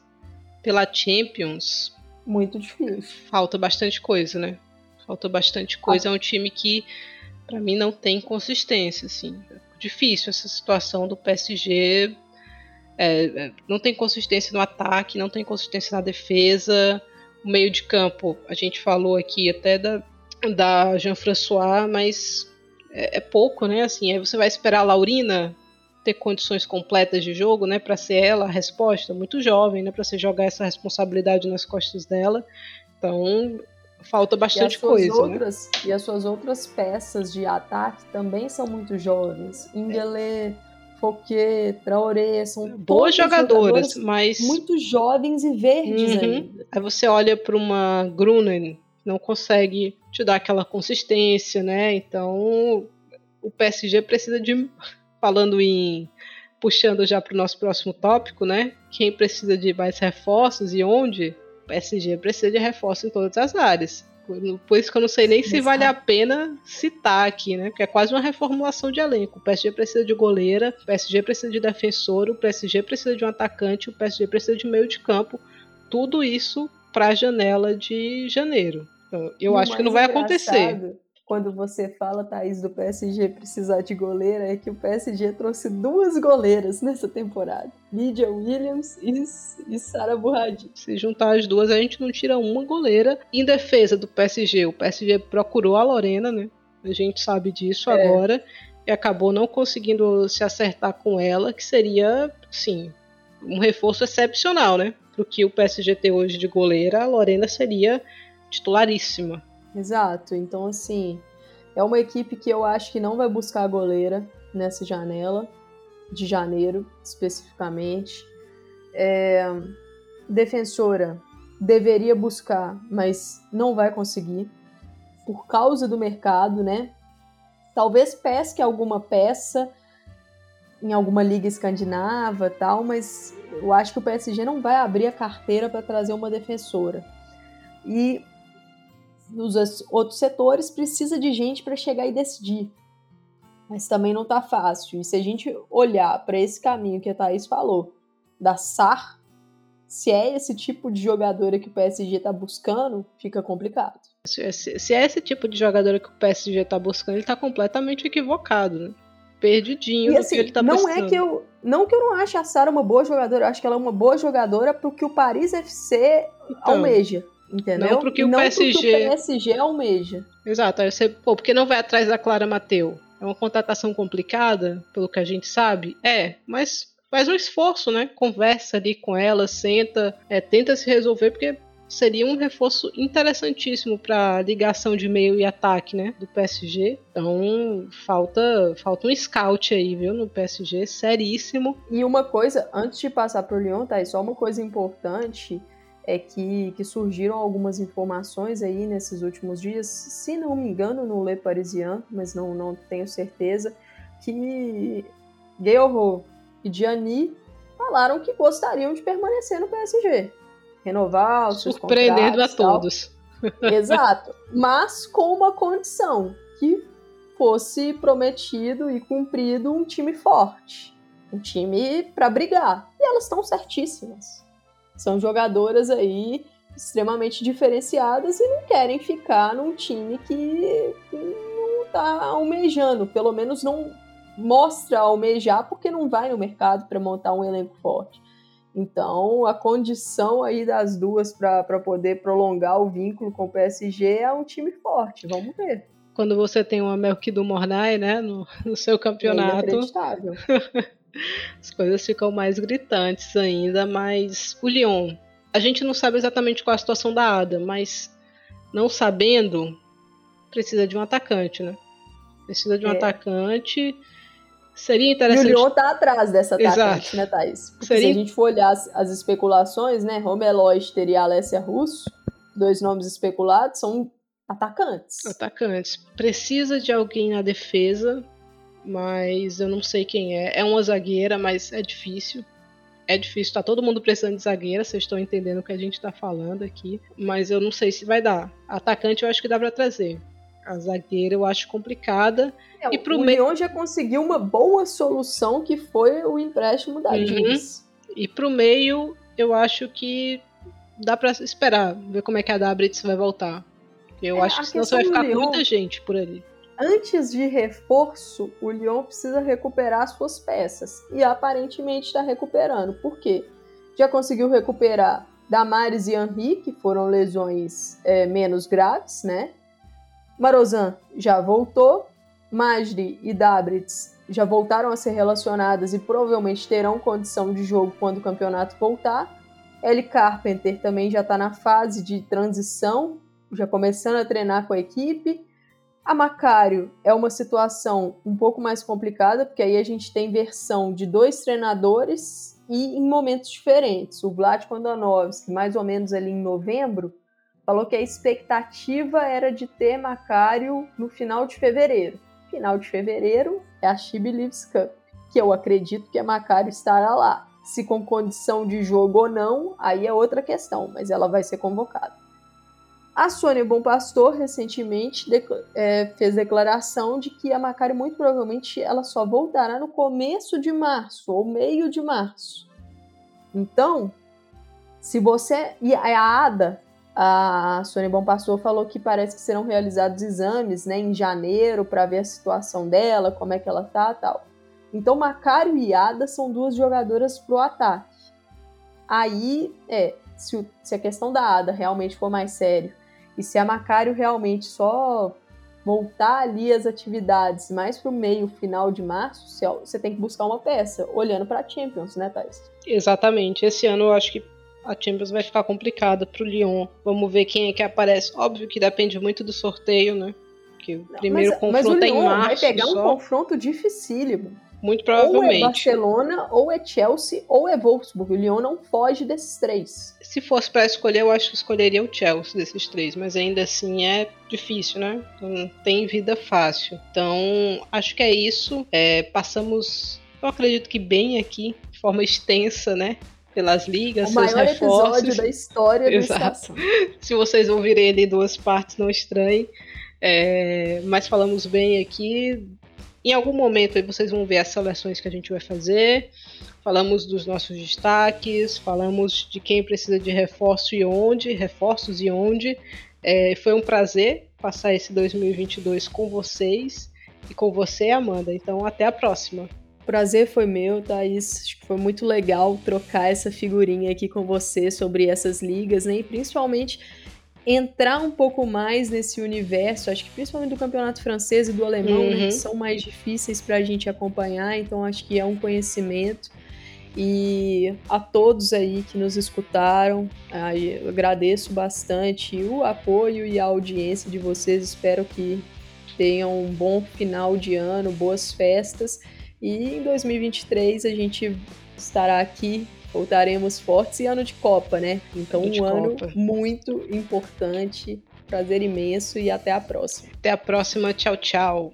pela Champions muito difícil. Falta bastante coisa, né? Falta bastante coisa. Ah. É um time que, para mim, não tem consistência, assim. Difícil essa situação do PSG. É, é, não tem consistência no ataque, não tem consistência na defesa. O meio de campo, a gente falou aqui até da, da Jean-François, mas é, é, pouco, né? Assim, aí você vai esperar a Laurina ter condições completas de jogo, né, para ser ela a resposta, muito jovem, né, para você jogar essa responsabilidade nas costas dela. Então, falta bastante coisa. Né? Outras, né? E as suas outras peças de ataque também são muito jovens. Ingelê, Fouquet, Traoré, são boas jogadoras, mas muito jovens e verdes uhum. ainda. Aí você olha para uma Grunen, não consegue te dar aquela consistência, né? Então, o PSG precisa de falando em puxando já para o nosso próximo tópico, né? Quem precisa de mais reforços e onde? O PSG precisa de reforço em todas as áreas. Por isso que eu não sei nem se vale a pena citar aqui, né? Porque é quase uma reformulação de elenco. O PSG precisa de goleira, o PSG precisa de defensor, o PSG precisa de um atacante, o PSG precisa de meio de campo. Tudo isso para a janela de janeiro. Então, eu acho que não vai acontecer quando você fala, Thaís, do PSG precisar de goleira, é que o PSG trouxe duas goleiras nessa temporada. Lydia Williams e, e Sara Burradi. Se juntar as duas, a gente não tira uma goleira. Em defesa do PSG, o PSG procurou a Lorena, né? A gente sabe disso é. agora. E acabou não conseguindo se acertar com ela, que seria, sim, um reforço excepcional, né? Pro que o PSG tem hoje de goleira, a Lorena seria titularíssima. Exato. Então, assim, é uma equipe que eu acho que não vai buscar a goleira nessa janela, de janeiro especificamente. É, defensora deveria buscar, mas não vai conseguir por causa do mercado, né? Talvez pesque alguma peça em alguma liga escandinava, tal, mas eu acho que o PSG não vai abrir a carteira para trazer uma defensora. E nos outros setores precisa de gente para chegar e decidir. Mas também não está fácil. E se a gente olhar para esse caminho que a Thaís falou, da SAR, se é esse tipo de jogadora que o PSG está buscando, fica complicado. Se, se, é esse tipo de jogadora que o PSG está buscando, ele está completamente equivocado, né? Perdidinho e, assim, que ele tá não é que eu Não que eu não ache a Sara uma boa jogadora, eu acho que ela é uma boa jogadora para o que o Paris FC então, almeja. Entendeu? Não porque o não PSG. O PSG almeja. Exato. Aí você, pô, porque não vai atrás da Clara Mateu? É uma contratação complicada, pelo que a gente sabe? É, mas faz um esforço, né? Conversa ali com ela, senta, é, tenta se resolver, porque seria um reforço interessantíssimo para ligação de meio e ataque, né, do PSG. Então, falta falta um scout aí, viu, no PSG, seríssimo. E uma coisa, antes de passar pro Lyon, tá, só uma coisa importante, é que, que surgiram algumas informações aí nesses últimos dias, se não me engano, no Le Parisien, mas não, não tenho certeza, que Guerrero e Gianni falaram que gostariam de permanecer no PSG. Renovar os seus Surpreendendo a todos. Exato. Mas com uma condição, que fosse prometido e cumprido um time forte. Um time para brigar. E elas estão certíssimas. São jogadoras aí extremamente diferenciadas e não querem ficar num time que não está almejando, pelo menos não mostra almejar porque não vai no mercado para montar um elenco forte. Então, a condição aí das duas para poder prolongar o vínculo com o PSG é um time forte. Vamos ver. Quando você tem uma Melqui do Mornay, né, no, no seu campeonato. É as coisas ficam mais gritantes ainda, mas o Lyon, a gente não sabe exatamente qual é a situação da Ada, mas não sabendo, precisa de um atacante, né? Precisa de um é. atacante Seria interessante. E o Lyon tá atrás dessa atacante, Exato. né, Thaís? Porque Seria... se a gente for olhar as, as especulações, né, Romeloid teria Alessia Russo, dois nomes especulados, são atacantes. Atacantes. Precisa de alguém na defesa, mas eu não sei quem é. É uma zagueira, mas é difícil. É difícil, tá todo mundo precisando de zagueira, vocês estão entendendo o que a gente tá falando aqui. Mas eu não sei se vai dar. Atacante eu acho que dá pra trazer. A zagueira eu acho complicada. É, e pro o meio... Lyon já conseguiu uma boa solução que foi o empréstimo da uhum. Jeans. E pro meio, eu acho que dá para esperar, ver como é que a Dabritz vai voltar. Eu é, acho que senão você vai ficar com muita gente por ali. Antes de reforço, o Lyon precisa recuperar suas peças. E aparentemente está recuperando. Por quê? Já conseguiu recuperar Damares e Henri, que foram lesões é, menos graves, né? Marozan já voltou, Majdi e Dabritz já voltaram a ser relacionadas e provavelmente terão condição de jogo quando o campeonato voltar. Ellie Carpenter também já está na fase de transição, já começando a treinar com a equipe. A Macário é uma situação um pouco mais complicada, porque aí a gente tem versão de dois treinadores e em momentos diferentes. O Vlad Kondonovski, mais ou menos ali em novembro, falou que a expectativa era de ter Macário no final de fevereiro. Final de fevereiro é a She Believes Cup, que eu acredito que a Macário estará lá. Se com condição de jogo ou não, aí é outra questão, mas ela vai ser convocada. A Sônia Bom Pastor recentemente de, é, fez declaração de que a Macário muito provavelmente ela só voltará no começo de março ou meio de março. Então, se você e a Ada a Sônia Bom Pastor falou que parece que serão realizados exames né, em janeiro para ver a situação dela, como é que ela tá tal. Então, Macário e Ada são duas jogadoras pro ataque. Aí, é, se, se a questão da Ada realmente for mais sério e se a Macário realmente só voltar ali as atividades mais pro meio, final de março, você tem que buscar uma peça, olhando para Champions, né, Thais? Exatamente. Esse ano eu acho que a Champions vai ficar complicada pro Lyon. Vamos ver quem é que aparece. Óbvio que depende muito do sorteio, né? Que o primeiro mas, confronto mas o é em março. Vai pegar só. um confronto dificílimo. Muito provavelmente. Ou é Barcelona, ou é Chelsea, ou é Wolfsburg. O Lyon não foge desses três. Se fosse para escolher, eu acho que escolheria o Chelsea desses três, mas ainda assim é difícil, né? Não tem vida fácil. Então, acho que é isso. É, passamos, eu acredito que bem aqui, de forma extensa, né? pelas ligas, o seus maior reforços. episódio da história Exato. Se vocês ouvirem ele em duas partes, não estranhe. É, mas falamos bem aqui. Em algum momento aí vocês vão ver as seleções que a gente vai fazer. Falamos dos nossos destaques, falamos de quem precisa de reforço e onde, reforços e onde. É, foi um prazer passar esse 2022 com vocês e com você, Amanda. Então, até a próxima prazer foi meu, Thaís. Acho que foi muito legal trocar essa figurinha aqui com você sobre essas ligas, né? E principalmente entrar um pouco mais nesse universo, acho que principalmente do campeonato francês e do alemão, uhum. né, que são mais difíceis para a gente acompanhar, então acho que é um conhecimento. E a todos aí que nos escutaram, eu agradeço bastante o apoio e a audiência de vocês. Espero que tenham um bom final de ano, boas festas e em 2023 a gente estará aqui Voltaremos fortes e ano de Copa, né? Então, Ano um ano Copa. muito importante. Prazer imenso e até a próxima. Até a próxima. Tchau, tchau.